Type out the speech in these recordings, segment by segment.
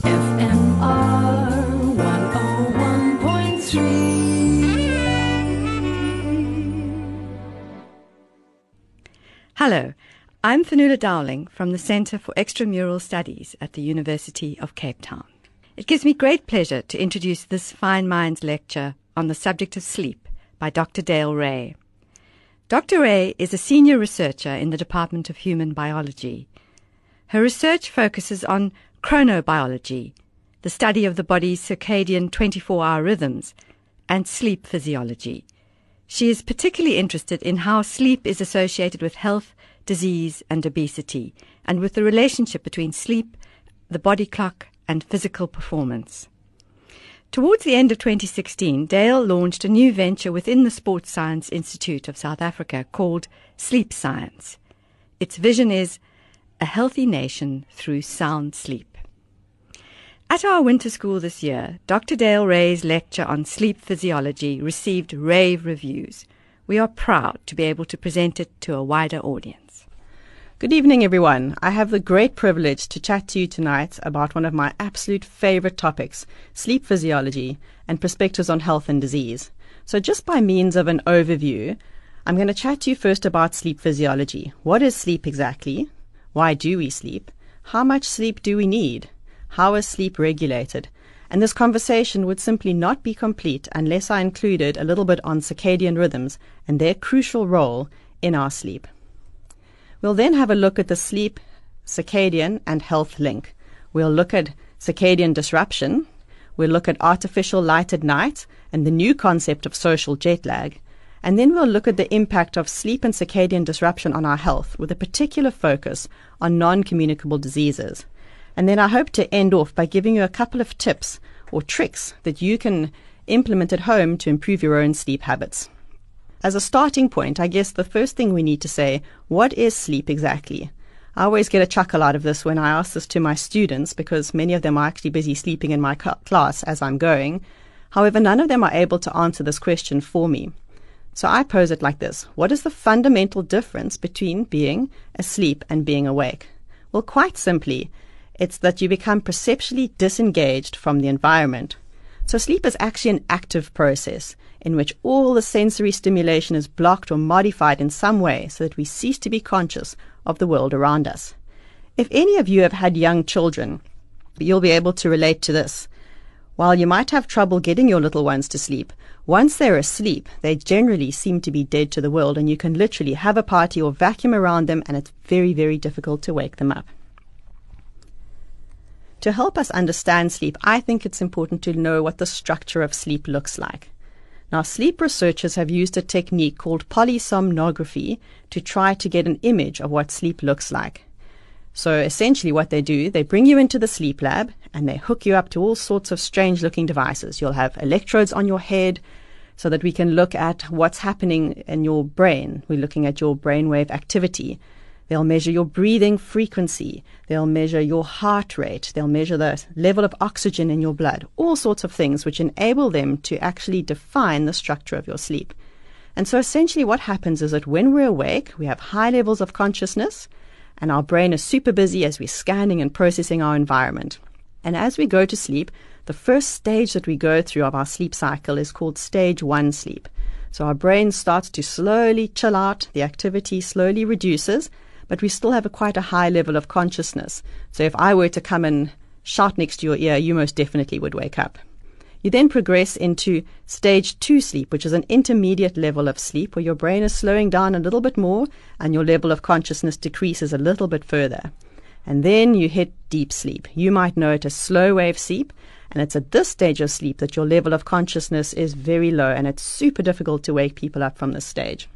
FMR 101.3. Hello, I'm Fanula Dowling from the Centre for Extramural Studies at the University of Cape Town. It gives me great pleasure to introduce this Fine Minds lecture on the subject of sleep by Dr. Dale Rae. Dr. Rae is a senior researcher in the Department of Human Biology. Her research focuses on chronobiology, the study of the body's circadian 24 hour rhythms, and sleep physiology. She is particularly interested in how sleep is associated with health, disease, and obesity, and with the relationship between sleep, the body clock, and physical performance. Towards the end of 2016, Dale launched a new venture within the Sports Science Institute of South Africa called Sleep Science. Its vision is a healthy nation through sound sleep. At our winter school this year, Dr. Dale Rae's lecture on sleep physiology received rave reviews. We are proud to be able to present it to a wider audience. Good evening, everyone. I have the great privilege to chat to you tonight about one of my absolute favorite topics, sleep physiology and perspectives on health and disease. So, just by means of an overview, I'm going to chat to you first about sleep physiology. What is sleep exactly? Why do we sleep? How much sleep do we need? How is sleep regulated? And this conversation would simply not be complete unless I included a little bit on circadian rhythms and their crucial role in our sleep. We'll then have a look at the sleep, circadian, and health link. We'll look at circadian disruption. We'll look at artificial light at night and the new concept of social jet lag. And then we'll look at the impact of sleep and circadian disruption on our health with a particular focus on non communicable diseases. And then I hope to end off by giving you a couple of tips or tricks that you can implement at home to improve your own sleep habits. As a starting point, I guess the first thing we need to say, what is sleep exactly? I always get a chuckle out of this when I ask this to my students because many of them are actually busy sleeping in my class as I'm going. However, none of them are able to answer this question for me. So I pose it like this What is the fundamental difference between being asleep and being awake? Well, quite simply, it's that you become perceptually disengaged from the environment. So sleep is actually an active process in which all the sensory stimulation is blocked or modified in some way so that we cease to be conscious of the world around us. If any of you have had young children, you'll be able to relate to this. While you might have trouble getting your little ones to sleep, once they're asleep, they generally seem to be dead to the world, and you can literally have a party or vacuum around them, and it's very, very difficult to wake them up. To help us understand sleep, I think it's important to know what the structure of sleep looks like. Now, sleep researchers have used a technique called polysomnography to try to get an image of what sleep looks like. So essentially what they do, they bring you into the sleep lab and they hook you up to all sorts of strange looking devices. You'll have electrodes on your head so that we can look at what's happening in your brain. We're looking at your brainwave activity. They'll measure your breathing frequency. They'll measure your heart rate. They'll measure the level of oxygen in your blood. All sorts of things which enable them to actually define the structure of your sleep. And so essentially what happens is that when we're awake, we have high levels of consciousness and our brain is super busy as we're scanning and processing our environment. And as we go to sleep, the first stage that we go through of our sleep cycle is called stage one sleep. So our brain starts to slowly chill out, the activity slowly reduces, but we still have a quite a high level of consciousness. So if I were to come and shout next to your ear, you most definitely would wake up. You then progress into stage two sleep, which is an intermediate level of sleep where your brain is slowing down a little bit more and your level of consciousness decreases a little bit further. And then you hit deep sleep. You might know it as slow wave sleep. And it's at this stage of sleep that your level of consciousness is very low and it's super difficult to wake people up from this stage.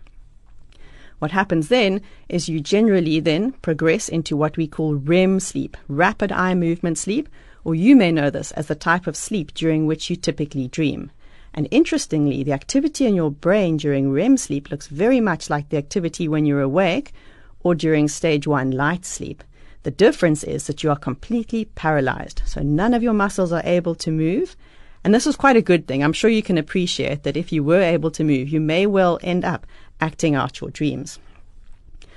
What happens then is you generally then progress into what we call REM sleep, rapid eye movement sleep, or you may know this as the type of sleep during which you typically dream. And interestingly, the activity in your brain during REM sleep looks very much like the activity when you're awake or during stage one light sleep. The difference is that you are completely paralyzed, so none of your muscles are able to move. And this is quite a good thing. I'm sure you can appreciate that if you were able to move, you may well end up acting out your dreams.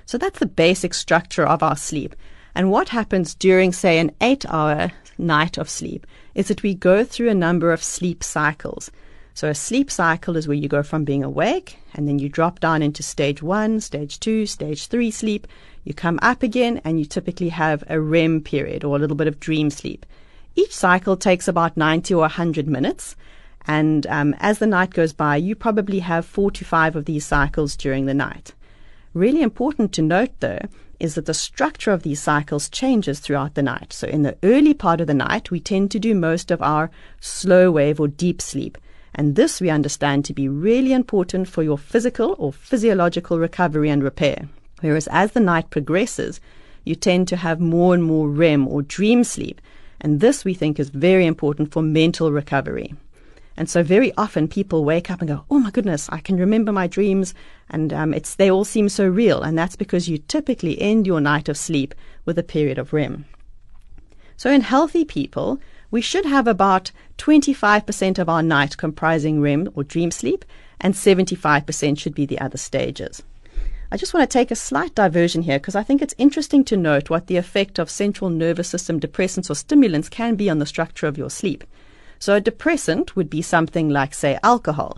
So that's the basic structure of our sleep. And what happens during, say, an eight hour night of sleep is that we go through a number of sleep cycles. So, a sleep cycle is where you go from being awake and then you drop down into stage one, stage two, stage three sleep. You come up again and you typically have a REM period or a little bit of dream sleep. Each cycle takes about 90 or 100 minutes. And um, as the night goes by, you probably have four to five of these cycles during the night. Really important to note, though, is that the structure of these cycles changes throughout the night. So, in the early part of the night, we tend to do most of our slow wave or deep sleep. And this we understand to be really important for your physical or physiological recovery and repair. Whereas as the night progresses, you tend to have more and more REM or dream sleep. And this we think is very important for mental recovery. And so very often people wake up and go, "Oh my goodness, I can remember my dreams, and um, it's they all seem so real." And that's because you typically end your night of sleep with a period of REM. So in healthy people, we should have about 25% of our night comprising REM or dream sleep, and 75% should be the other stages. I just want to take a slight diversion here because I think it's interesting to note what the effect of central nervous system depressants or stimulants can be on the structure of your sleep. So, a depressant would be something like, say, alcohol.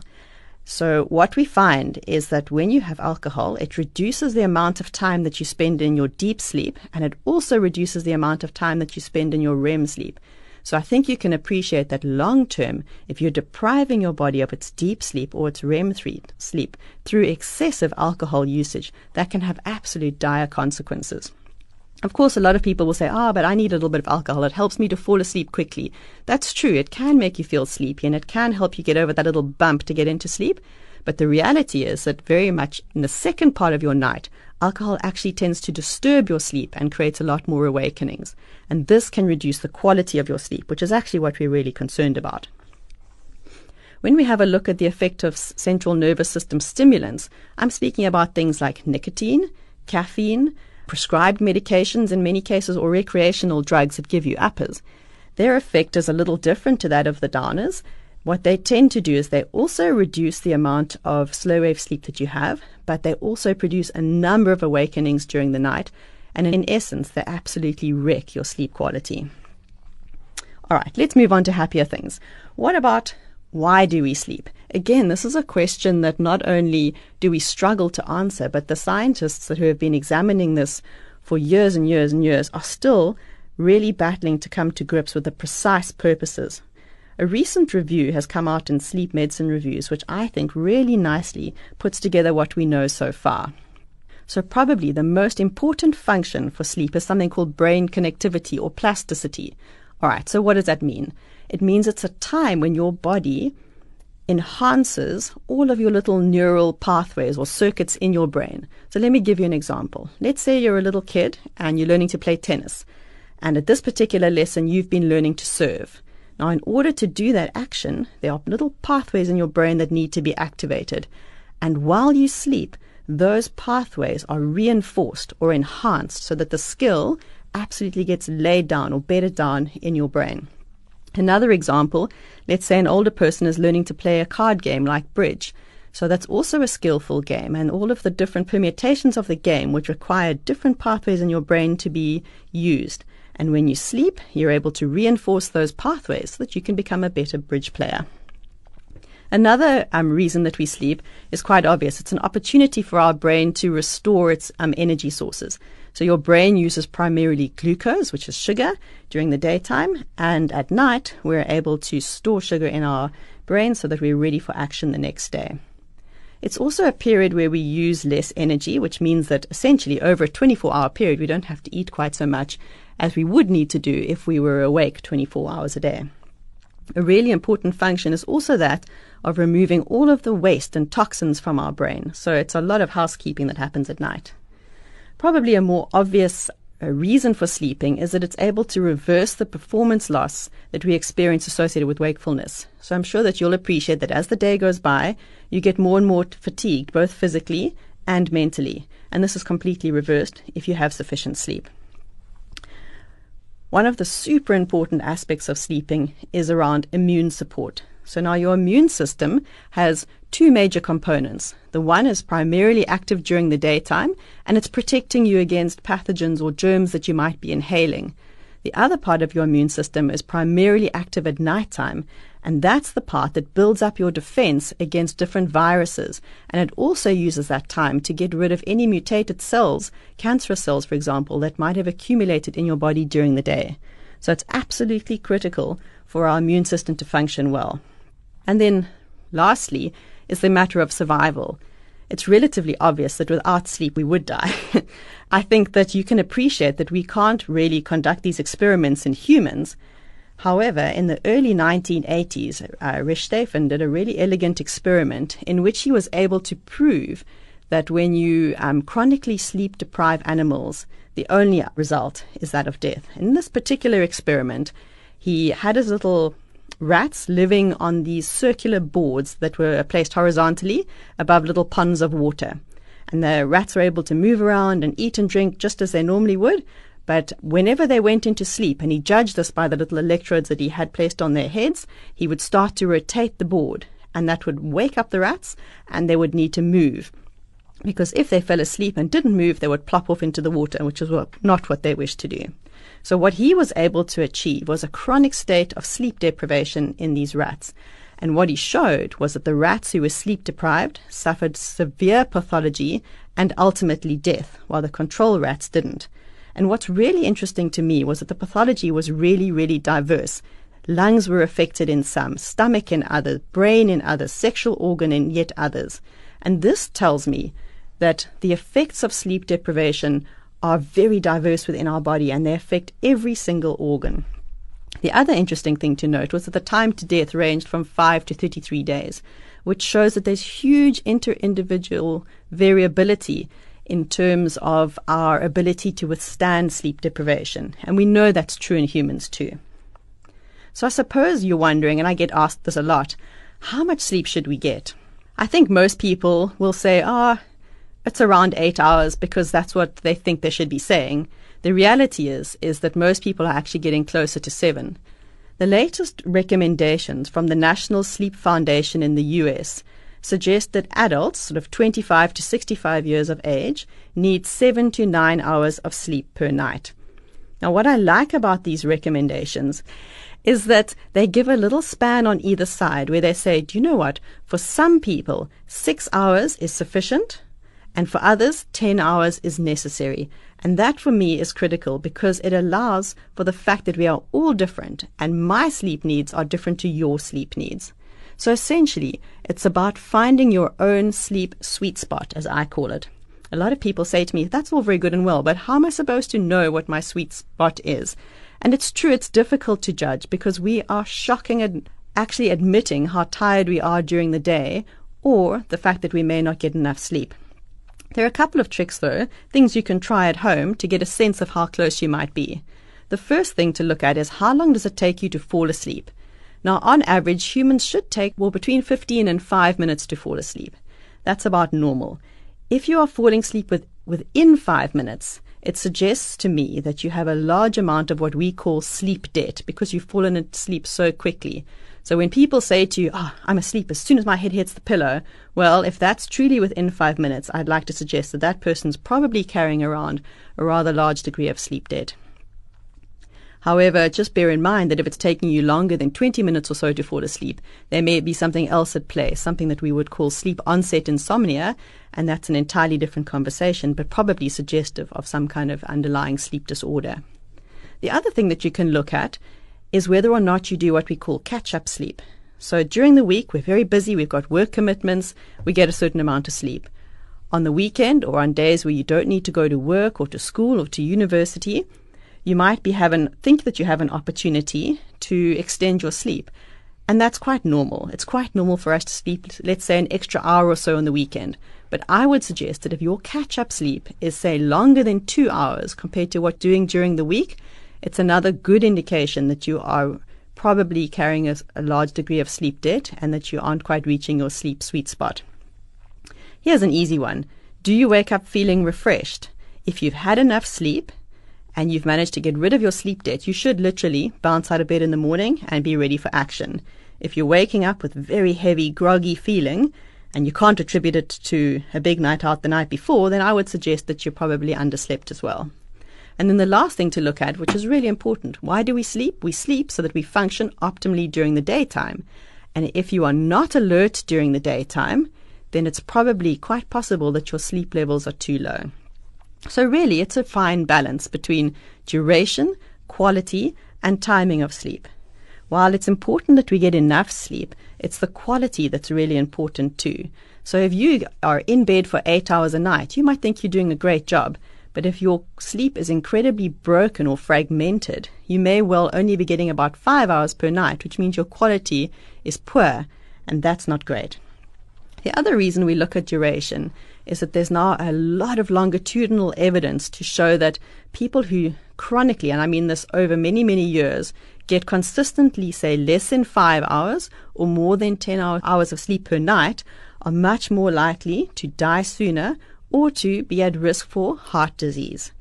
So, what we find is that when you have alcohol, it reduces the amount of time that you spend in your deep sleep, and it also reduces the amount of time that you spend in your REM sleep. So I think you can appreciate that long term, if you're depriving your body of its deep sleep or its REM sleep through excessive alcohol usage, that can have absolute dire consequences. Of course, a lot of people will say, ah, but I need a little bit of alcohol. It helps me to fall asleep quickly. That's true. It can make you feel sleepy and it can help you get over that little bump to get into sleep. But the reality is that very much in the second part of your night, alcohol actually tends to disturb your sleep and creates a lot more awakenings. And this can reduce the quality of your sleep, which is actually what we're really concerned about. When we have a look at the effect of central nervous system stimulants, I'm speaking about things like nicotine, caffeine, prescribed medications in many cases, or recreational drugs that give you uppers. Their effect is a little different to that of the downers, what they tend to do is they also reduce the amount of slow wave sleep that you have, but they also produce a number of awakenings during the night. And in essence, they absolutely wreck your sleep quality. All right, let's move on to happier things. What about why do we sleep? Again, this is a question that not only do we struggle to answer, but the scientists who have been examining this for years and years and years are still really battling to come to grips with the precise purposes a recent review has come out in Sleep Medicine Reviews, which I think really nicely puts together what we know so far. So, probably the most important function for sleep is something called brain connectivity or plasticity. All right, so what does that mean? It means it's a time when your body enhances all of your little neural pathways or circuits in your brain. So, let me give you an example. Let's say you're a little kid and you're learning to play tennis. And at this particular lesson, you've been learning to serve. Now, in order to do that action, there are little pathways in your brain that need to be activated. And while you sleep, those pathways are reinforced or enhanced so that the skill absolutely gets laid down or bedded down in your brain. Another example, let's say an older person is learning to play a card game like bridge. So that's also a skillful game, and all of the different permutations of the game would require different pathways in your brain to be used. And when you sleep, you're able to reinforce those pathways so that you can become a better bridge player. Another um, reason that we sleep is quite obvious. It's an opportunity for our brain to restore its um, energy sources. So your brain uses primarily glucose, which is sugar, during the daytime, and at night we're able to store sugar in our brain so that we're ready for action the next day. It's also a period where we use less energy, which means that essentially over a 24 hour period, we don't have to eat quite so much as we would need to do if we were awake 24 hours a day. A really important function is also that of removing all of the waste and toxins from our brain. So it's a lot of housekeeping that happens at night. Probably a more obvious uh, reason for sleeping is that it's able to reverse the performance loss that we experience associated with wakefulness. So I'm sure that you'll appreciate that as the day goes by, you get more and more fatigued, both physically and mentally. And this is completely reversed if you have sufficient sleep. One of the super important aspects of sleeping is around immune support. So now your immune system has two major components. The one is primarily active during the daytime and it's protecting you against pathogens or germs that you might be inhaling. The other part of your immune system is primarily active at nighttime, and that's the part that builds up your defense against different viruses. And it also uses that time to get rid of any mutated cells, cancerous cells, for example, that might have accumulated in your body during the day. So it's absolutely critical for our immune system to function well. And then, lastly, is the matter of survival. It's relatively obvious that without sleep we would die. I think that you can appreciate that we can't really conduct these experiments in humans However, in the early 1980s, uh, did a really elegant experiment in which he was able to prove that when you um, chronically sleep deprive animals, the only result is that of death. In this particular experiment, he had his little rats living on these circular boards that were placed horizontally above little ponds of water. And the rats were able to move around and eat and drink just as they normally would, but whenever they went into sleep, and he judged this by the little electrodes that he had placed on their heads, he would start to rotate the board, and that would wake up the rats, and they would need to move. Because if they fell asleep and didn't move, they would plop off into the water, which was not what they wished to do. So, what he was able to achieve was a chronic state of sleep deprivation in these rats. And what he showed was that the rats who were sleep deprived suffered severe pathology and ultimately death, while the control rats didn't. And what's really interesting to me was that the pathology was really, really diverse. Lungs were affected in some, stomach in others, brain in others, sexual organ in yet others. And this tells me that the effects of sleep deprivation are very diverse within our body and they affect every single organ. The other interesting thing to note was that the time to death ranged from 5 to 33 days, which shows that there's huge inter individual variability in terms of our ability to withstand sleep deprivation. And we know that's true in humans too. So I suppose you're wondering, and I get asked this a lot, how much sleep should we get? I think most people will say, ah, oh, it's around eight hours because that's what they think they should be saying. The reality is, is that most people are actually getting closer to seven. The latest recommendations from the National Sleep Foundation in the US suggest that adults, sort of 25 to 65 years of age, need seven to nine hours of sleep per night. Now, what I like about these recommendations is that they give a little span on either side where they say, do you know what? For some people, six hours is sufficient, and for others, 10 hours is necessary. And that for me is critical because it allows for the fact that we are all different, and my sleep needs are different to your sleep needs. So essentially, it's about finding your own sleep sweet spot, as I call it. A lot of people say to me, that's all very good and well, but how am I supposed to know what my sweet spot is? And it's true, it's difficult to judge because we are shocking at actually admitting how tired we are during the day or the fact that we may not get enough sleep. There are a couple of tricks, though, things you can try at home to get a sense of how close you might be. The first thing to look at is how long does it take you to fall asleep? Now, on average, humans should take, well, between 15 and 5 minutes to fall asleep. That's about normal. If you are falling asleep with, within 5 minutes, it suggests to me that you have a large amount of what we call sleep debt because you've fallen asleep so quickly. So when people say to you, oh, I'm asleep as soon as my head hits the pillow, well, if that's truly within five minutes, I'd like to suggest that that person's probably carrying around a rather large degree of sleep debt. However, just bear in mind that if it's taking you longer than 20 minutes or so to fall asleep, there may be something else at play, something that we would call sleep onset insomnia, and that's an entirely different conversation, but probably suggestive of some kind of underlying sleep disorder. The other thing that you can look at is whether or not you do what we call catch up sleep. So during the week, we're very busy, we've got work commitments, we get a certain amount of sleep. On the weekend or on days where you don't need to go to work or to school or to university, you might be having think that you have an opportunity to extend your sleep. And that's quite normal. It's quite normal for us to sleep, let's say, an extra hour or so on the weekend. But I would suggest that if your catch up sleep is, say, longer than two hours compared to what doing during the week, it's another good indication that you are probably carrying a, a large degree of sleep debt and that you aren't quite reaching your sleep sweet spot. Here's an easy one. Do you wake up feeling refreshed? If you've had enough sleep, and you've managed to get rid of your sleep debt, you should literally bounce out of bed in the morning and be ready for action. If you're waking up with very heavy, groggy feeling, and you can't attribute it to a big night out the night before, then I would suggest that you're probably underslept as well. And then the last thing to look at, which is really important, why do we sleep? We sleep so that we function optimally during the daytime. And if you are not alert during the daytime, then it's probably quite possible that your sleep levels are too low. So, really, it's a fine balance between duration, quality, and timing of sleep. While it's important that we get enough sleep, it's the quality that's really important too. So, if you are in bed for eight hours a night, you might think you're doing a great job. But if your sleep is incredibly broken or fragmented, you may well only be getting about five hours per night, which means your quality is poor, and that's not great. The other reason we look at duration is that there's now a lot of longitudinal evidence to show that people who chronically, and I mean this over many, many years, get consistently, say, less than five hours or more than 10 hours of sleep per night are much more likely to die sooner or to be at risk for heart disease.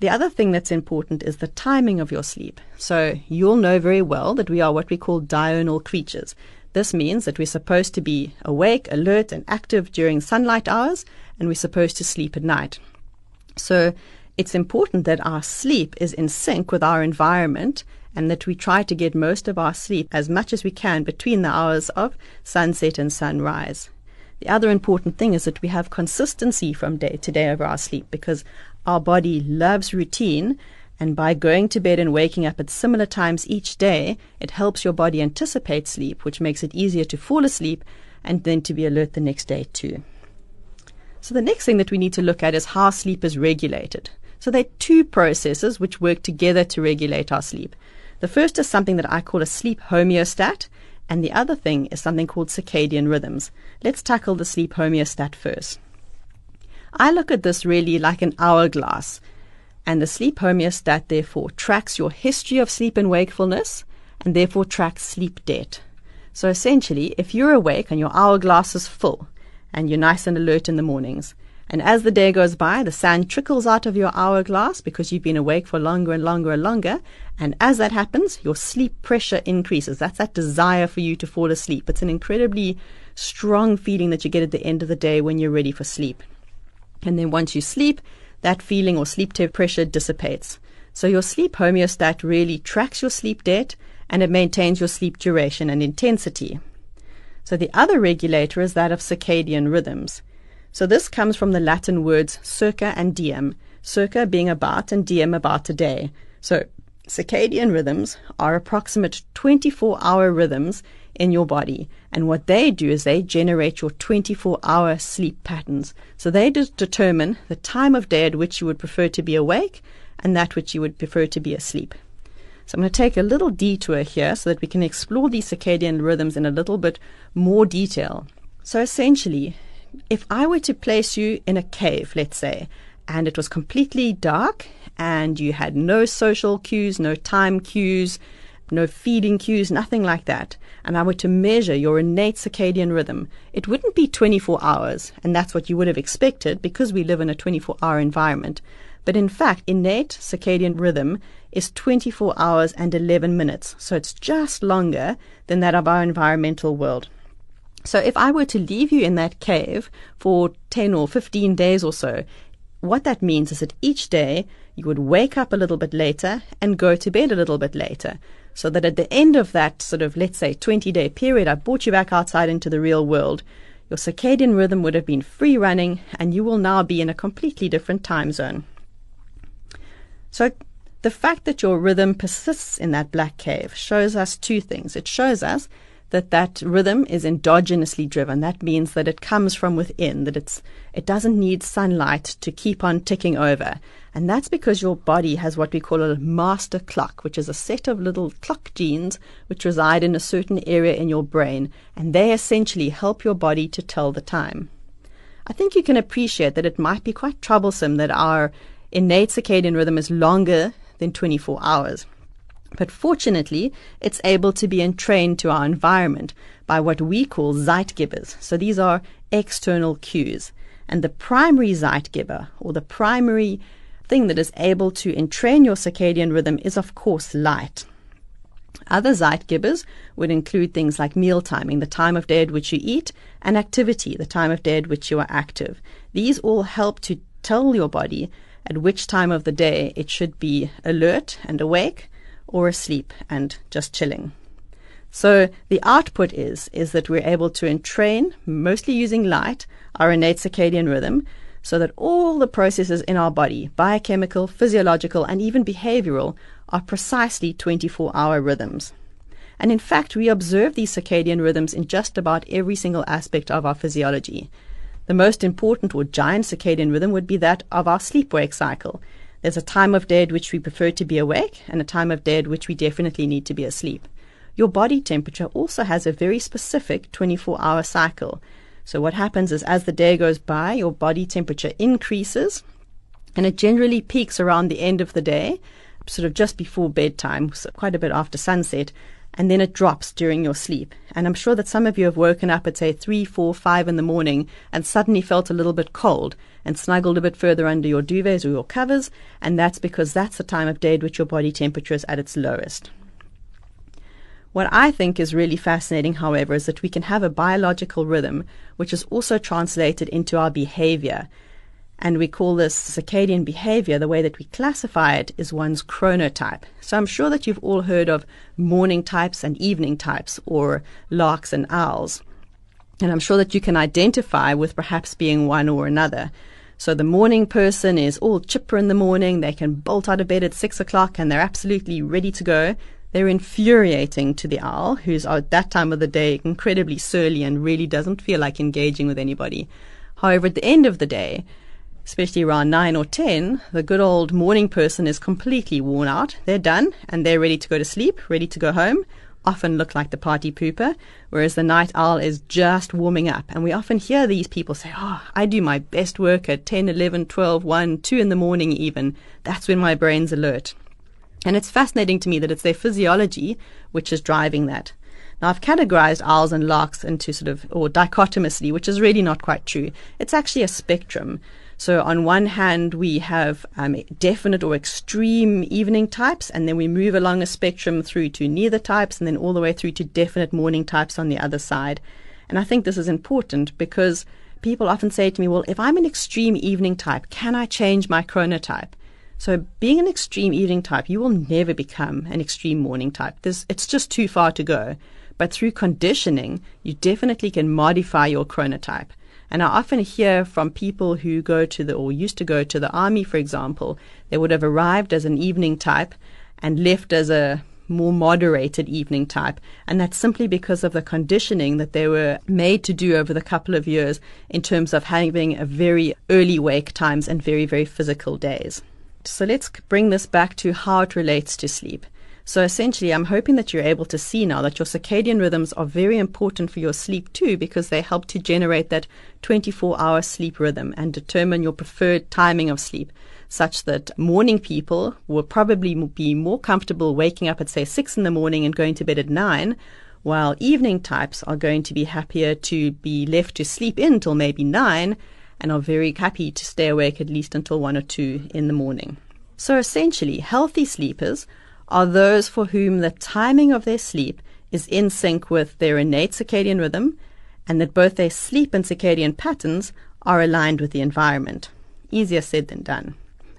The other thing that's important is the timing of your sleep. So you'll know very well that we are what we call diurnal creatures. This means that we're supposed to be awake, alert, and active during sunlight hours, and we're supposed to sleep at night. So it's important that our sleep is in sync with our environment and that we try to get most of our sleep as much as we can between the hours of sunset and sunrise. The other important thing is that we have consistency from day to day over our sleep because our body loves routine. And by going to bed and waking up at similar times each day, it helps your body anticipate sleep, which makes it easier to fall asleep and then to be alert the next day too. So the next thing that we need to look at is how sleep is regulated. So there are two processes which work together to regulate our sleep. The first is something that I call a sleep homeostat, and the other thing is something called circadian rhythms. Let's tackle the sleep homeostat first. I look at this really like an hourglass, and the sleep homeostat therefore tracks your history of sleep and wakefulness, and therefore tracks sleep debt. So essentially, if you're awake and your hourglass is full, and you're nice and alert in the mornings, and as the day goes by, the sand trickles out of your hourglass because you've been awake for longer and longer and longer. And as that happens, your sleep pressure increases. That's that desire for you to fall asleep. It's an incredibly strong feeling that you get at the end of the day when you're ready for sleep. And then once you sleep, that feeling or sleep pressure dissipates. So your sleep homeostat really tracks your sleep debt and it maintains your sleep duration and intensity. So the other regulator is that of circadian rhythms. So this comes from the Latin words circa and diem, circa being about and diem about a day. So circadian rhythms are approximate 24 hour rhythms in your body. And what they do is they generate your 24 hour sleep patterns. So they de- determine the time of day at which you would prefer to be awake and that which you would prefer to be asleep. So I'm going to take a little detour here so that we can explore these circadian rhythms in a little bit more detail. So essentially, if I were to place you in a cave, let's say, and it was completely dark and you had no social cues, no time cues, no feeding cues, nothing like that, and I were to measure your innate circadian rhythm, it wouldn't be 24 hours, and that's what you would have expected because we live in a 24 hour environment. But in fact, innate circadian rhythm is 24 hours and 11 minutes, so it's just longer than that of our environmental world. So if I were to leave you in that cave for 10 or 15 days or so, what that means is that each day you would wake up a little bit later and go to bed a little bit later. So that at the end of that sort of, let's say, 20 day period, I brought you back outside into the real world. Your circadian rhythm would have been free running and you will now be in a completely different time zone. So the fact that your rhythm persists in that black cave shows us two things. It shows us that that rhythm is endogenously driven. That means that it comes from within, that it's, it doesn't need sunlight to keep on ticking over. And that's because your body has what we call a master clock, which is a set of little clock genes which reside in a certain area in your brain, and they essentially help your body to tell the time. I think you can appreciate that it might be quite troublesome that our innate circadian rhythm is longer than 24 hours. But fortunately, it's able to be entrained to our environment by what we call Zeitgebers. So these are external cues. And the primary Zeitgeber, or the primary thing that is able to entrain your circadian rhythm, is of course light. Other Zeitgebers would include things like meal timing, the time of day at which you eat, and activity, the time of day at which you are active. These all help to tell your body at which time of the day it should be alert and awake or asleep and just chilling. So the output is is that we're able to entrain, mostly using light, our innate circadian rhythm, so that all the processes in our body, biochemical, physiological, and even behavioral, are precisely 24-hour rhythms. And in fact, we observe these circadian rhythms in just about every single aspect of our physiology. The most important or giant circadian rhythm would be that of our sleep wake cycle. There's a time of day at which we prefer to be awake and a time of day at which we definitely need to be asleep. Your body temperature also has a very specific 24 hour cycle. So, what happens is as the day goes by, your body temperature increases and it generally peaks around the end of the day, sort of just before bedtime, so quite a bit after sunset and then it drops during your sleep. And I'm sure that some of you have woken up at say three, four, five in the morning and suddenly felt a little bit cold and snuggled a bit further under your duvets or your covers, and that's because that's the time of day at which your body temperature is at its lowest. What I think is really fascinating, however, is that we can have a biological rhythm which is also translated into our behavior and we call this circadian behavior. The way that we classify it is one's chronotype. So I'm sure that you've all heard of morning types and evening types, or larks and owls. And I'm sure that you can identify with perhaps being one or another. So the morning person is all chipper in the morning. They can bolt out of bed at six o'clock and they're absolutely ready to go. They're infuriating to the owl, who's at that time of the day incredibly surly and really doesn't feel like engaging with anybody. However, at the end of the day, especially around 9 or 10, the good old morning person is completely worn out. They're done and they're ready to go to sleep, ready to go home, often look like the party pooper, whereas the night owl is just warming up. And we often hear these people say, Oh, I do my best work at 10, 11, 12, 1, 2 in the morning even. That's when my brain's alert. And it's fascinating to me that it's their physiology which is driving that. Now, I've categorized owls and larks into sort of, or dichotomously, which is really not quite true. It's actually a spectrum. So on one hand, we have um, definite or extreme evening types, and then we move along a spectrum through to neither types, and then all the way through to definite morning types on the other side. And I think this is important because people often say to me, well, if I'm an extreme evening type, can I change my chronotype? So being an extreme evening type, you will never become an extreme morning type. There's, it's just too far to go. But through conditioning, you definitely can modify your chronotype. And I often hear from people who go to the, or used to go to the army, for example, they would have arrived as an evening type and left as a more moderated evening type. And that's simply because of the conditioning that they were made to do over the couple of years in terms of having a very early wake times and very, very physical days. So let's bring this back to how it relates to sleep. So essentially, I'm hoping that you're able to see now that your circadian rhythms are very important for your sleep too, because they help to generate that 24 hour sleep rhythm and determine your preferred timing of sleep, such that morning people will probably be more comfortable waking up at, say, six in the morning and going to bed at nine, while evening types are going to be happier to be left to sleep in till maybe nine and are very happy to stay awake at least until one or two in the morning. So essentially, healthy sleepers are those for whom the timing of their sleep is in sync with their innate circadian rhythm and that both their sleep and circadian patterns are aligned with the environment. Easier said than done.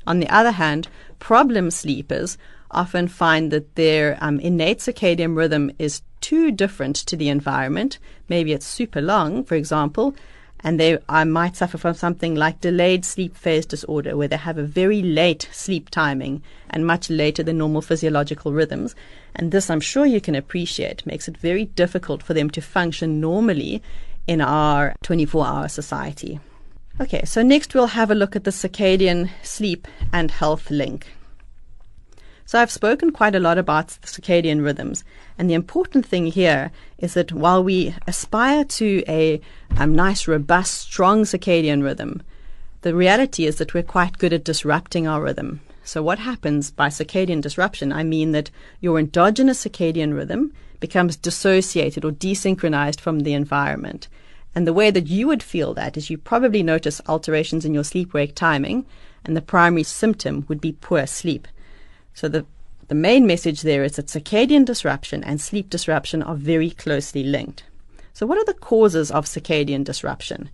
On the other hand, problem sleepers often find that their um, innate circadian rhythm is too different to the environment. Maybe it's super long, for example, and they I might suffer from something like delayed sleep phase disorder, where they have a very late sleep timing and much later than normal physiological rhythms. And this, I'm sure you can appreciate, makes it very difficult for them to function normally in our 24 hour society. Okay, so next we'll have a look at the circadian sleep and health link. So I've spoken quite a lot about circadian rhythms, and the important thing here is that while we aspire to a, a nice, robust, strong circadian rhythm, the reality is that we're quite good at disrupting our rhythm. So what happens by circadian disruption? I mean that your endogenous circadian rhythm becomes dissociated or desynchronized from the environment. And the way that you would feel that is you probably notice alterations in your sleep wake timing, and the primary symptom would be poor sleep. So the the main message there is that circadian disruption and sleep disruption are very closely linked. So what are the causes of circadian disruption?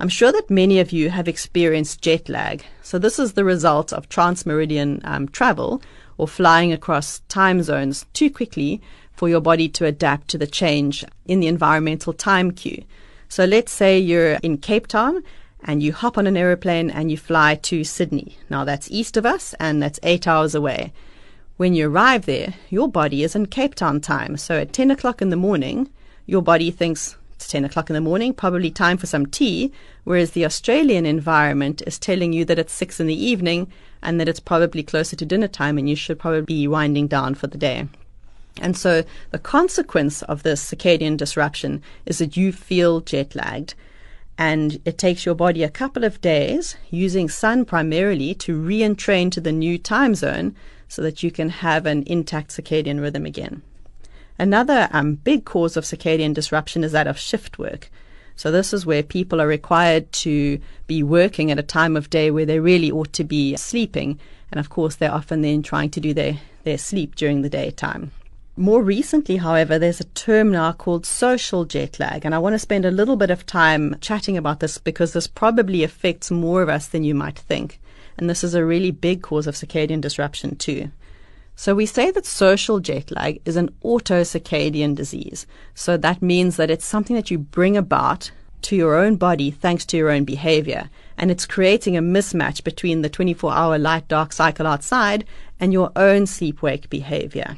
I'm sure that many of you have experienced jet lag. So, this is the result of transmeridian um, travel or flying across time zones too quickly for your body to adapt to the change in the environmental time cue. So, let's say you're in Cape Town and you hop on an aeroplane and you fly to Sydney. Now, that's east of us and that's eight hours away. When you arrive there, your body is in Cape Town time. So, at 10 o'clock in the morning, your body thinks, it's 10 o'clock in the morning, probably time for some tea, whereas the Australian environment is telling you that it's 6 in the evening and that it's probably closer to dinner time and you should probably be winding down for the day. And so the consequence of this circadian disruption is that you feel jet lagged. And it takes your body a couple of days using sun primarily to re entrain to the new time zone so that you can have an intact circadian rhythm again. Another um, big cause of circadian disruption is that of shift work. So this is where people are required to be working at a time of day where they really ought to be sleeping. And of course, they're often then trying to do their, their sleep during the daytime. More recently, however, there's a term now called social jet lag. And I want to spend a little bit of time chatting about this because this probably affects more of us than you might think. And this is a really big cause of circadian disruption too. So we say that social jet lag is an autocircadian disease. So that means that it's something that you bring about to your own body thanks to your own behavior. And it's creating a mismatch between the 24 hour light dark cycle outside and your own sleep wake behavior.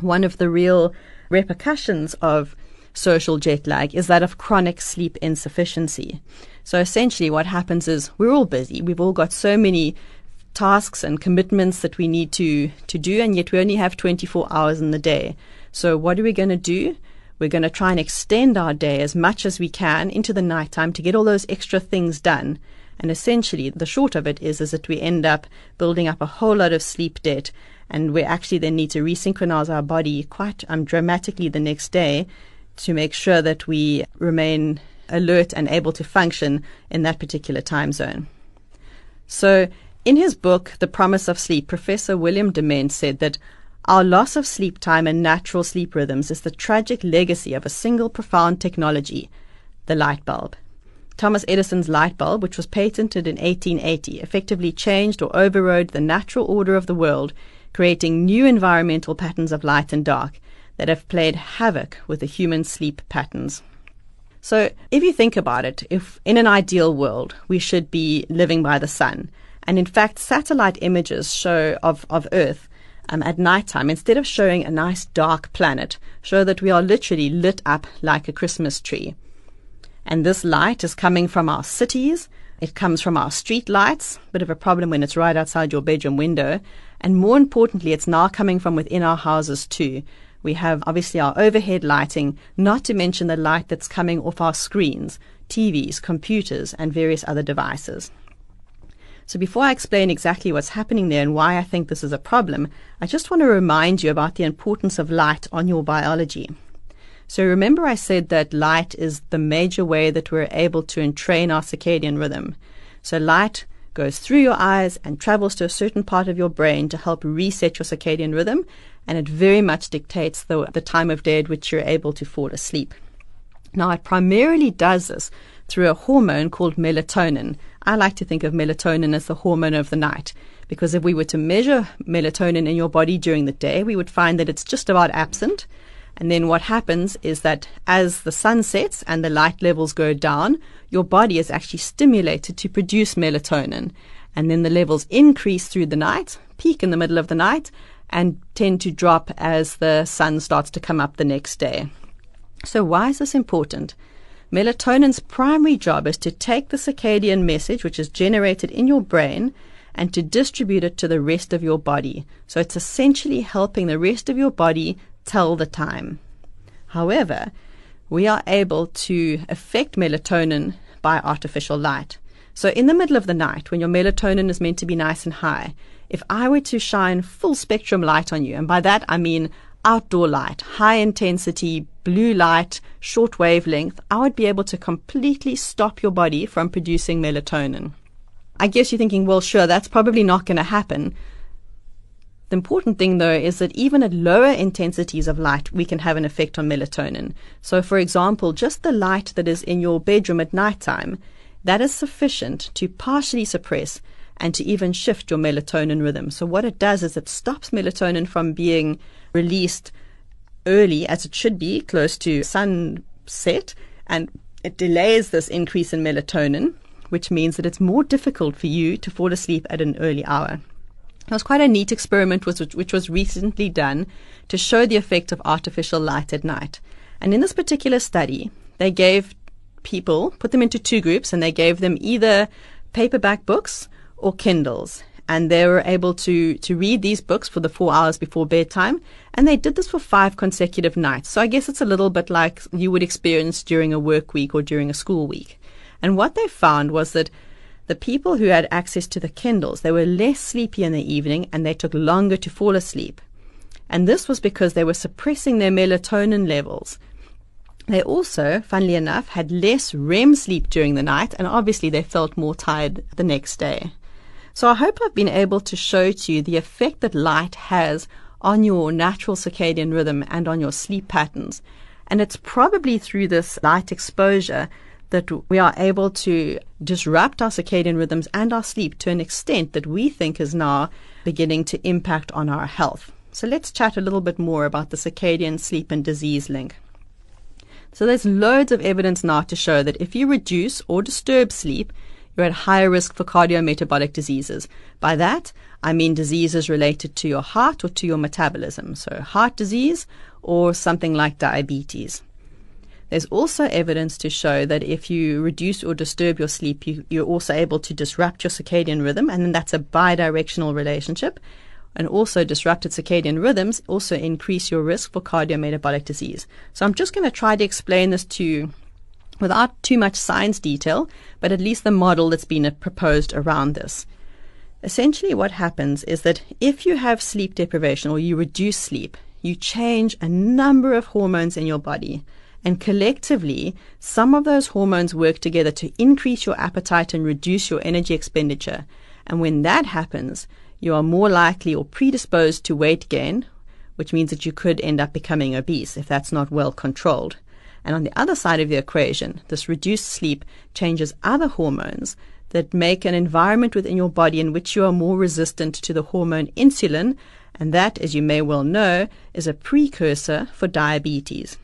One of the real repercussions of social jet lag is that of chronic sleep insufficiency. So essentially, what happens is we're all busy. We've all got so many tasks and commitments that we need to, to do, and yet we only have 24 hours in the day. So, what are we going to do? We're going to try and extend our day as much as we can into the nighttime to get all those extra things done. And essentially, the short of it is, is that we end up building up a whole lot of sleep debt, and we actually then need to resynchronize our body quite um, dramatically the next day to make sure that we remain alert and able to function in that particular time zone. So, in his book, The Promise of Sleep, Professor William Dement said that our loss of sleep time and natural sleep rhythms is the tragic legacy of a single profound technology, the light bulb. Thomas Edison's light bulb, which was patented in 1880, effectively changed or overrode the natural order of the world, creating new environmental patterns of light and dark that have played havoc with the human sleep patterns. So, if you think about it, if in an ideal world we should be living by the sun, and in fact, satellite images show of, of Earth um, at nighttime, instead of showing a nice dark planet, show that we are literally lit up like a Christmas tree. And this light is coming from our cities. It comes from our street lights, bit of a problem when it's right outside your bedroom window. And more importantly, it's now coming from within our houses too. We have obviously our overhead lighting, not to mention the light that's coming off our screens, TVs, computers, and various other devices. So before I explain exactly what's happening there and why I think this is a problem, I just want to remind you about the importance of light on your biology. So remember I said that light is the major way that we're able to entrain our circadian rhythm. So light goes through your eyes and travels to a certain part of your brain to help reset your circadian rhythm, and it very much dictates the, the time of day at which you're able to fall asleep. Now, it primarily does this through a hormone called melatonin. I like to think of melatonin as the hormone of the night because if we were to measure melatonin in your body during the day, we would find that it's just about absent. And then what happens is that as the sun sets and the light levels go down, your body is actually stimulated to produce melatonin. And then the levels increase through the night, peak in the middle of the night, and tend to drop as the sun starts to come up the next day. So, why is this important? Melatonin's primary job is to take the circadian message, which is generated in your brain, and to distribute it to the rest of your body. So it's essentially helping the rest of your body tell the time. However, we are able to affect melatonin by artificial light. So in the middle of the night, when your melatonin is meant to be nice and high, if I were to shine full spectrum light on you, and by that I mean outdoor light, high intensity, blue light, short wavelength, I would be able to completely stop your body from producing melatonin. I guess you're thinking, well, sure, that's probably not going to happen. The important thing, though, is that even at lower intensities of light, we can have an effect on melatonin. So, for example, just the light that is in your bedroom at nighttime, that is sufficient to partially suppress and to even shift your melatonin rhythm. So what it does is it stops melatonin from being released early as it should be, close to sunset, and it delays this increase in melatonin, which means that it's more difficult for you to fall asleep at an early hour. It was quite a neat experiment which, which was recently done to show the effect of artificial light at night. And in this particular study, they gave people, put them into two groups, and they gave them either paperback books or Kindles. And they were able to, to read these books for the four hours before bedtime. And they did this for five consecutive nights. So I guess it's a little bit like you would experience during a work week or during a school week. And what they found was that the people who had access to the Kindles, they were less sleepy in the evening and they took longer to fall asleep. And this was because they were suppressing their melatonin levels. They also, funnily enough, had less REM sleep during the night and obviously they felt more tired the next day. So I hope I've been able to show to you the effect that light has on your natural circadian rhythm and on your sleep patterns. And it's probably through this light exposure that we are able to disrupt our circadian rhythms and our sleep to an extent that we think is now beginning to impact on our health. So let's chat a little bit more about the circadian sleep and disease link. So there's loads of evidence now to show that if you reduce or disturb sleep, you're at higher risk for cardiometabolic diseases. By that, I mean diseases related to your heart or to your metabolism. So heart disease or something like diabetes. There's also evidence to show that if you reduce or disturb your sleep, you, you're also able to disrupt your circadian rhythm, and then that's a bidirectional relationship. And also, disrupted circadian rhythms also increase your risk for cardiometabolic disease. So, I'm just going to try to explain this to you without too much science detail, but at least the model that's been uh, proposed around this. Essentially, what happens is that if you have sleep deprivation or you reduce sleep, you change a number of hormones in your body. And collectively, some of those hormones work together to increase your appetite and reduce your energy expenditure. And when that happens, you are more likely or predisposed to weight gain, which means that you could end up becoming obese if that's not well controlled. And on the other side of the equation, this reduced sleep changes other hormones that make an environment within your body in which you are more resistant to the hormone insulin, and that, as you may well know, is a precursor for diabetes.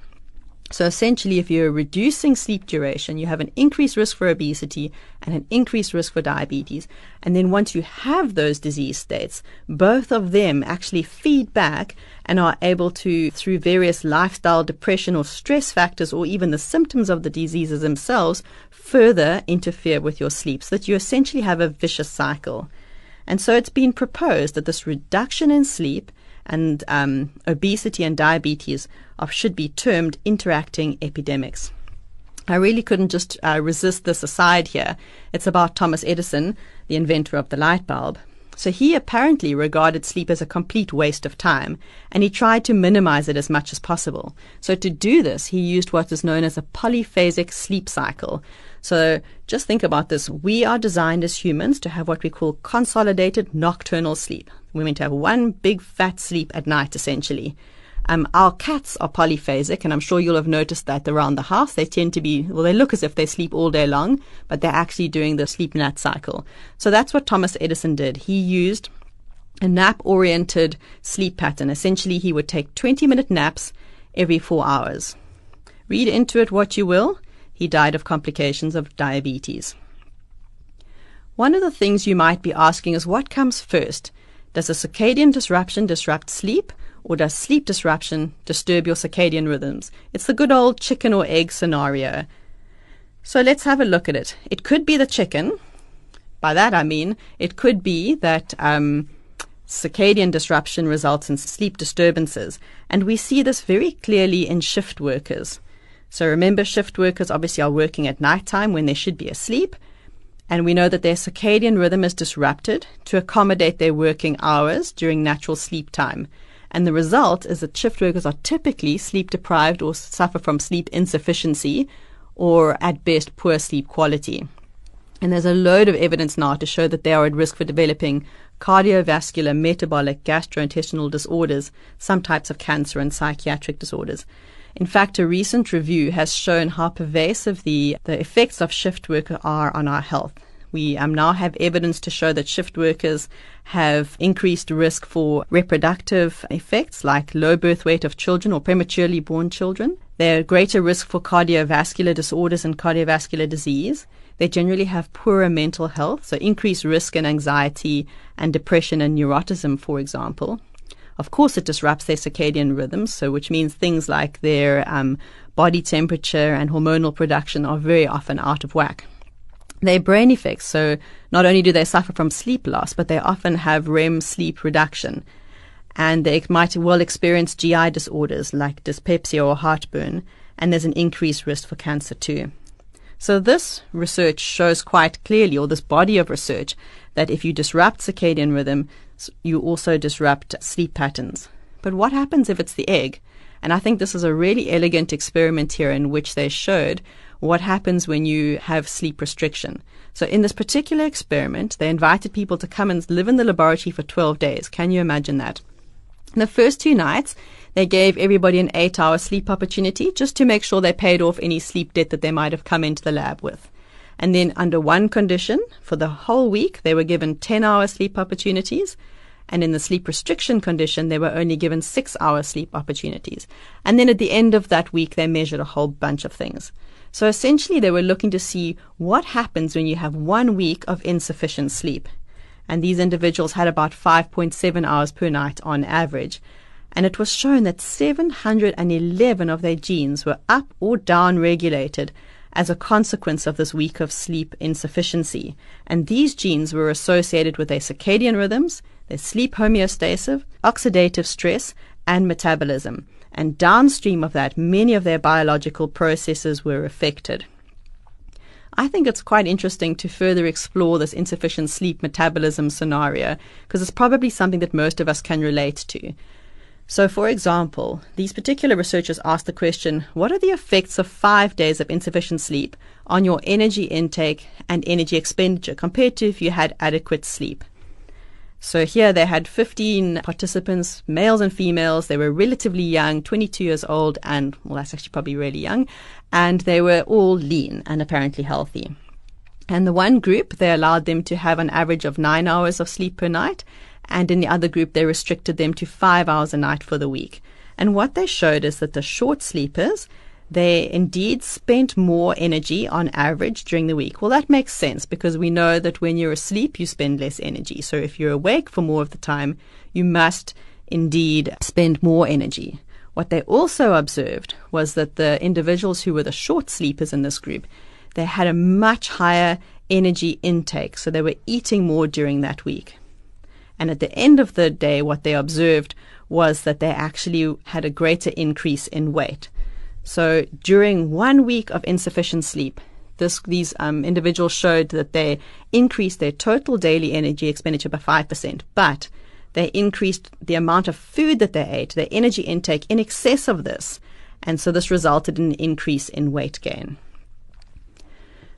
So essentially, if you're reducing sleep duration, you have an increased risk for obesity and an increased risk for diabetes. And then once you have those disease states, both of them actually feed back and are able to, through various lifestyle, depression, or stress factors, or even the symptoms of the diseases themselves, further interfere with your sleep so that you essentially have a vicious cycle. And so it's been proposed that this reduction in sleep and um, obesity and diabetes are, should be termed interacting epidemics. I really couldn't just uh, resist this aside here. It's about Thomas Edison, the inventor of the light bulb. So he apparently regarded sleep as a complete waste of time, and he tried to minimize it as much as possible. So to do this, he used what is known as a polyphasic sleep cycle. So just think about this. We are designed as humans to have what we call consolidated nocturnal sleep. Meant to have one big fat sleep at night, essentially. Um, our cats are polyphasic, and I'm sure you'll have noticed that around the house. They tend to be, well, they look as if they sleep all day long, but they're actually doing the sleep nap cycle. So that's what Thomas Edison did. He used a nap oriented sleep pattern. Essentially, he would take 20 minute naps every four hours. Read into it what you will. He died of complications of diabetes. One of the things you might be asking is what comes first? Does a circadian disruption disrupt sleep? or does sleep disruption disturb your circadian rhythms? It's the good old chicken or egg scenario. So let's have a look at it. It could be the chicken. By that I mean it could be that um, circadian disruption results in sleep disturbances, and we see this very clearly in shift workers. So remember, shift workers obviously are working at night time when they should be asleep, and we know that their circadian rhythm is disrupted to accommodate their working hours during natural sleep time. And the result is that shift workers are typically sleep deprived or suffer from sleep insufficiency or at best poor sleep quality. And there's a load of evidence now to show that they are at risk for developing cardiovascular, metabolic, gastrointestinal disorders, some types of cancer, and psychiatric disorders. In fact, a recent review has shown how pervasive the, the effects of shift work are on our health. We um, now have evidence to show that shift workers have increased risk for reproductive effects like low birth weight of children or prematurely born children. They're greater risk for cardiovascular disorders and cardiovascular disease. They generally have poorer mental health, so increased risk in anxiety and depression and neuroticism, for example. Of course, it disrupts their circadian rhythms, so which means things like their um, body temperature and hormonal production are very often out of whack their brain effects. So not only do they suffer from sleep loss, but they often have REM sleep reduction. And they might well experience GI disorders like dyspepsia or heartburn, and there's an increased risk for cancer too. So this research shows quite clearly, or this body of research, that if you disrupt circadian rhythm, you also disrupt sleep patterns. But what happens if it's the egg? And I think this is a really elegant experiment here in which they showed what happens when you have sleep restriction. So in this particular experiment, they invited people to come and live in the laboratory for 12 days. Can you imagine that? In the first two nights, they gave everybody an eight hour sleep opportunity just to make sure they paid off any sleep debt that they might have come into the lab with. And then under one condition, for the whole week, they were given 10 hour sleep opportunities. And in the sleep restriction condition, they were only given six hour sleep opportunities. And then at the end of that week, they measured a whole bunch of things. So essentially, they were looking to see what happens when you have one week of insufficient sleep. And these individuals had about 5.7 hours per night on average. And it was shown that 711 of their genes were up or down regulated as a consequence of this week of sleep insufficiency. And these genes were associated with their circadian rhythms, their sleep homeostasis, oxidative stress, and metabolism and downstream of that, many of their biological processes were affected. I think it's quite interesting to further explore this insufficient sleep metabolism scenario because it's probably something that most of us can relate to. So, for example, these particular researchers asked the question what are the effects of five days of insufficient sleep on your energy intake and energy expenditure compared to if you had adequate sleep? So here they had 15 participants, males and females. They were relatively young, 22 years old, and well, that's actually probably really young. And they were all lean and apparently healthy. And the one group, they allowed them to have an average of nine hours of sleep per night. And in the other group, they restricted them to five hours a night for the week. And what they showed is that the short sleepers, they indeed spent more energy on average during the week. Well, that makes sense because we know that when you're asleep, you spend less energy. So if you're awake for more of the time, you must indeed spend more energy. What they also observed was that the individuals who were the short sleepers in this group, they had a much higher energy intake. So they were eating more during that week. And at the end of the day, what they observed was that they actually had a greater increase in weight. So during one week of insufficient sleep, this, these um, individuals showed that they increased their total daily energy expenditure by 5%, but they increased the amount of food that they ate, their energy intake in excess of this. And so this resulted in an increase in weight gain.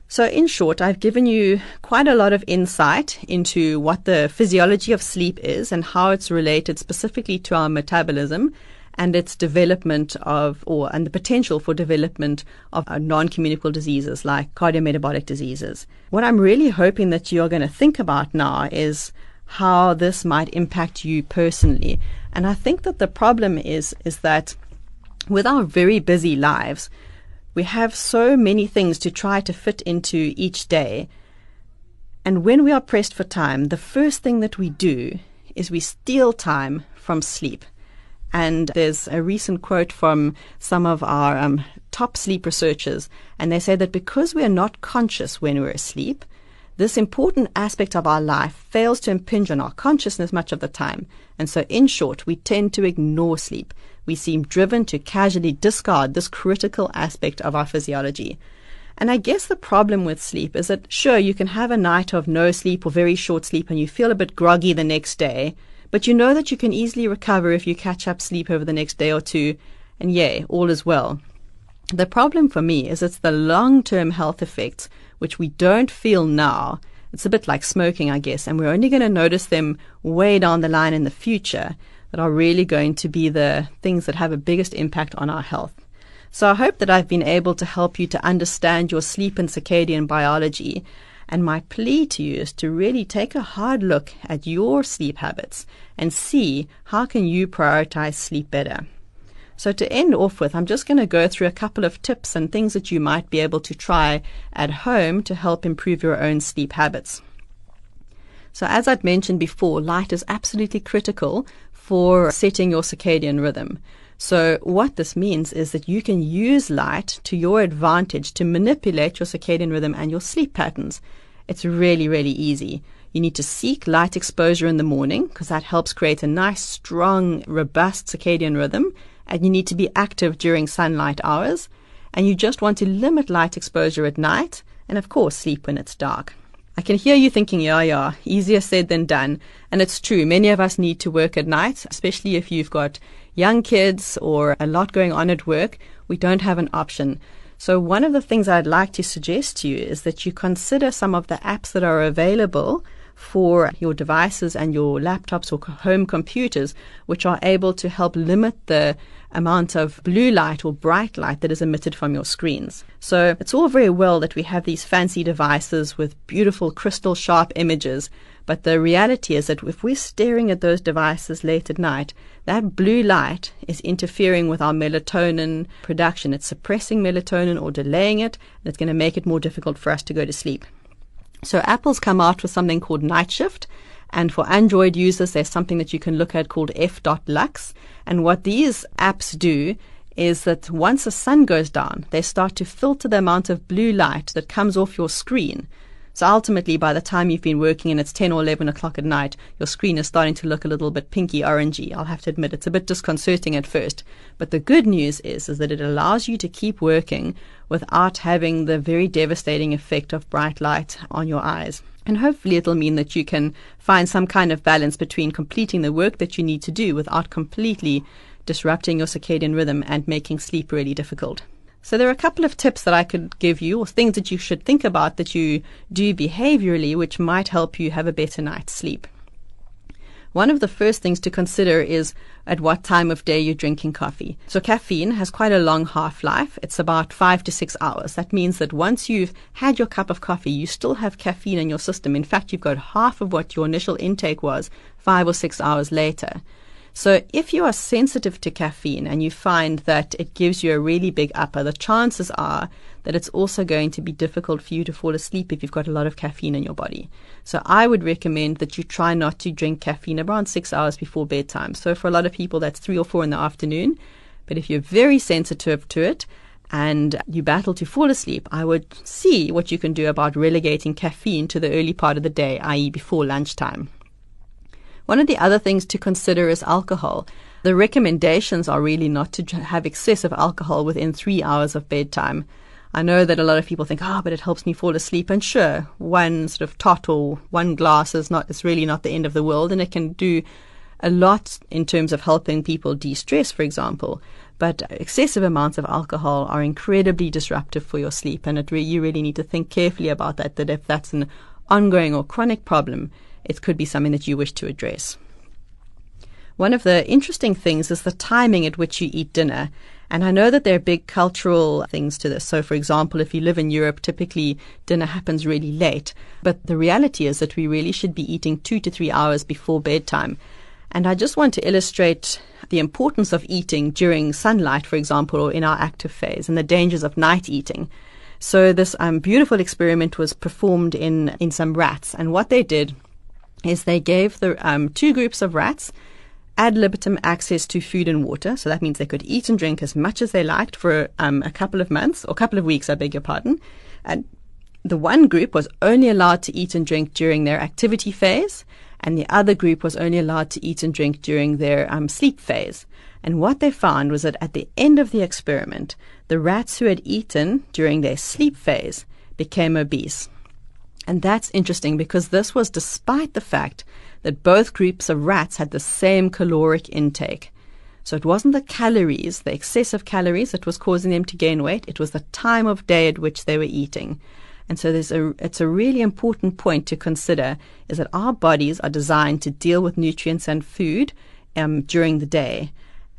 So, in short, I've given you quite a lot of insight into what the physiology of sleep is and how it's related specifically to our metabolism and its development of, or and the potential for development of uh, non-communicable diseases like cardiometabolic diseases. What I'm really hoping that you're going to think about now is how this might impact you personally. And I think that the problem is is that with our very busy lives, we have so many things to try to fit into each day. And when we are pressed for time, the first thing that we do is we steal time from sleep. And there's a recent quote from some of our um, top sleep researchers, and they say that because we are not conscious when we're asleep, this important aspect of our life fails to impinge on our consciousness much of the time. And so, in short, we tend to ignore sleep. We seem driven to casually discard this critical aspect of our physiology. And I guess the problem with sleep is that, sure, you can have a night of no sleep or very short sleep and you feel a bit groggy the next day, but you know that you can easily recover if you catch up sleep over the next day or two, and yay, all is well. The problem for me is it's the long term health effects which we don't feel now It's a bit like smoking, I guess, and we're only going to notice them way down the line in the future that are really going to be the things that have a biggest impact on our health. So I hope that I've been able to help you to understand your sleep and circadian biology. And my plea to you is to really take a hard look at your sleep habits and see how can you prioritize sleep better. So to end off with, I'm just going to go through a couple of tips and things that you might be able to try at home to help improve your own sleep habits. So as I'd mentioned before, light is absolutely critical for setting your circadian rhythm. So what this means is that you can use light to your advantage to manipulate your circadian rhythm and your sleep patterns. It's really, really easy. You need to seek light exposure in the morning because that helps create a nice, strong, robust circadian rhythm and you need to be active during sunlight hours, and you just want to limit light exposure at night, and of course, sleep when it's dark. I can hear you thinking, yeah, yeah, easier said than done. And it's true. Many of us need to work at night, especially if you've got young kids or a lot going on at work. We don't have an option. So one of the things I'd like to suggest to you is that you consider some of the apps that are available for your devices and your laptops or home computers, which are able to help limit the amount of blue light or bright light that is emitted from your screens. So it's all very well that we have these fancy devices with beautiful crystal sharp images, but the reality is that if we're staring at those devices late at night, that blue light is interfering with our melatonin production. It's suppressing melatonin or delaying it, and it's going to make it more difficult for us to go to sleep. So Apple's come out with something called Night Shift. And for Android users, there's something that you can look at called f.lux. And what these apps do is that once the sun goes down, they start to filter the amount of blue light that comes off your screen. So ultimately, by the time you've been working and it's 10 or 11 o'clock at night, your screen is starting to look a little bit pinky orangey. I'll have to admit it's a bit disconcerting at first. But the good news is, is that it allows you to keep working without having the very devastating effect of bright light on your eyes. And hopefully it'll mean that you can find some kind of balance between completing the work that you need to do without completely disrupting your circadian rhythm and making sleep really difficult. So there are a couple of tips that I could give you, or things that you should think about that you do behaviorally, which might help you have a better night's sleep. One of the first things to consider is at what time of day you're drinking coffee. So caffeine has quite a long half-life. It's about five to six hours. That means that once you've had your cup of coffee, you still have caffeine in your system. In fact, you've got half of what your initial intake was five or six hours later. So if you are sensitive to caffeine and you find that it gives you a really big upper, the chances are that it's also going to be difficult for you to fall asleep if you've got a lot of caffeine in your body. So I would recommend that you try not to drink caffeine around six hours before bedtime. So for a lot of people, that's three or four in the afternoon. But if you're very sensitive to it, and you battle to fall asleep, I would see what you can do about relegating caffeine to the early part of the day, i.e., before lunchtime. One of the other things to consider is alcohol. The recommendations are really not to have excessive alcohol within three hours of bedtime. I know that a lot of people think, oh, but it helps me fall asleep. And sure, one sort of tot or one glass is not, it's really not the end of the world. And it can do a lot in terms of helping people de-stress, for example. But excessive amounts of alcohol are incredibly disruptive for your sleep. And re- you really need to think carefully about that, that if that's an ongoing or chronic problem, it could be something that you wish to address. One of the interesting things is the timing at which you eat dinner. And I know that there are big cultural things to this. So, for example, if you live in Europe, typically dinner happens really late. But the reality is that we really should be eating two to three hours before bedtime. And I just want to illustrate the importance of eating during sunlight, for example, or in our active phase, and the dangers of night eating. So this um, beautiful experiment was performed in, in some rats. And what they did is they gave the um, two groups of rats ad libitum access to food and water. So that means they could eat and drink as much as they liked for um, a couple of months or a couple of weeks, I beg your pardon. And the one group was only allowed to eat and drink during their activity phase, and the other group was only allowed to eat and drink during their um, sleep phase. And what they found was that at the end of the experiment, the rats who had eaten during their sleep phase became obese. And that's interesting because this was despite the fact that both groups of rats had the same caloric intake. So it wasn't the calories, the excessive calories that was causing them to gain weight, it was the time of day at which they were eating. And so there's a, it's a really important point to consider is that our bodies are designed to deal with nutrients and food um, during the day.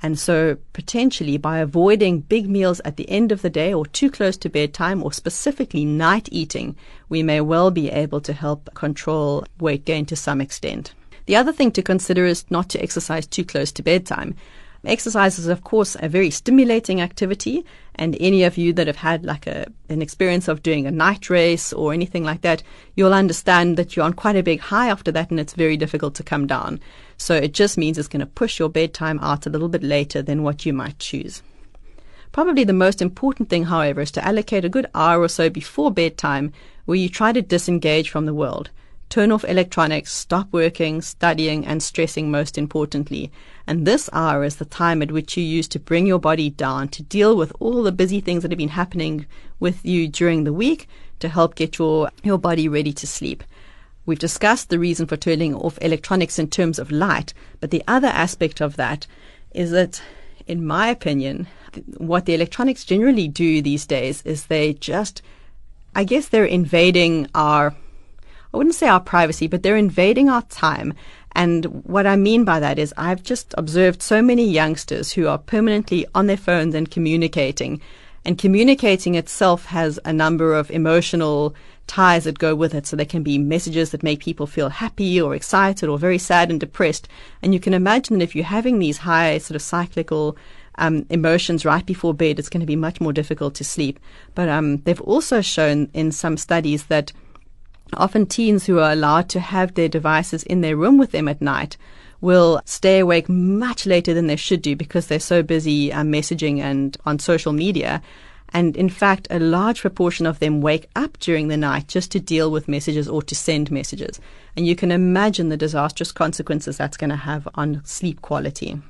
And so potentially by avoiding big meals at the end of the day or too close to bedtime or specifically night eating, we may well be able to help control weight gain to some extent. The other thing to consider is not to exercise too close to bedtime. Exercise is, of course, a very stimulating activity, and any of you that have had like a, an experience of doing a night race or anything like that, you'll understand that you're on quite a big high after that, and it's very difficult to come down. So it just means it's going to push your bedtime out a little bit later than what you might choose. Probably the most important thing, however, is to allocate a good hour or so before bedtime where you try to disengage from the world. Turn off electronics, stop working, studying, and stressing most importantly. And this hour is the time at which you use to bring your body down, to deal with all the busy things that have been happening with you during the week, to help get your, your body ready to sleep. We've discussed the reason for turning off electronics in terms of light, but the other aspect of that is that, in my opinion, what the electronics generally do these days is they just, I guess they're invading our I wouldn't say our privacy, but they're invading our time. And what I mean by that is I've just observed so many youngsters who are permanently on their phones and communicating. And communicating itself has a number of emotional ties that go with it. So there can be messages that make people feel happy or excited or very sad and depressed. And you can imagine that if you're having these high sort of cyclical um, emotions right before bed, it's going to be much more difficult to sleep. But um, they've also shown in some studies that Often teens who are allowed to have their devices in their room with them at night will stay awake much later than they should do because they're so busy um, messaging and on social media. And in fact, a large proportion of them wake up during the night just to deal with messages or to send messages. And you can imagine the disastrous consequences that's going to have on sleep quality.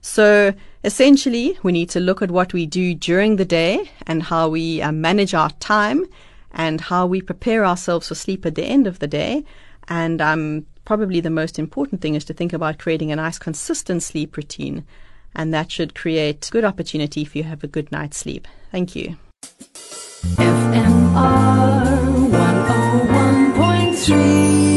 So essentially, we need to look at what we do during the day and how we uh, manage our time and how we prepare ourselves for sleep at the end of the day. And um, probably the most important thing is to think about creating a nice, consistent sleep routine. And that should create good opportunity if you have a good night's sleep. Thank you. FMR 101.3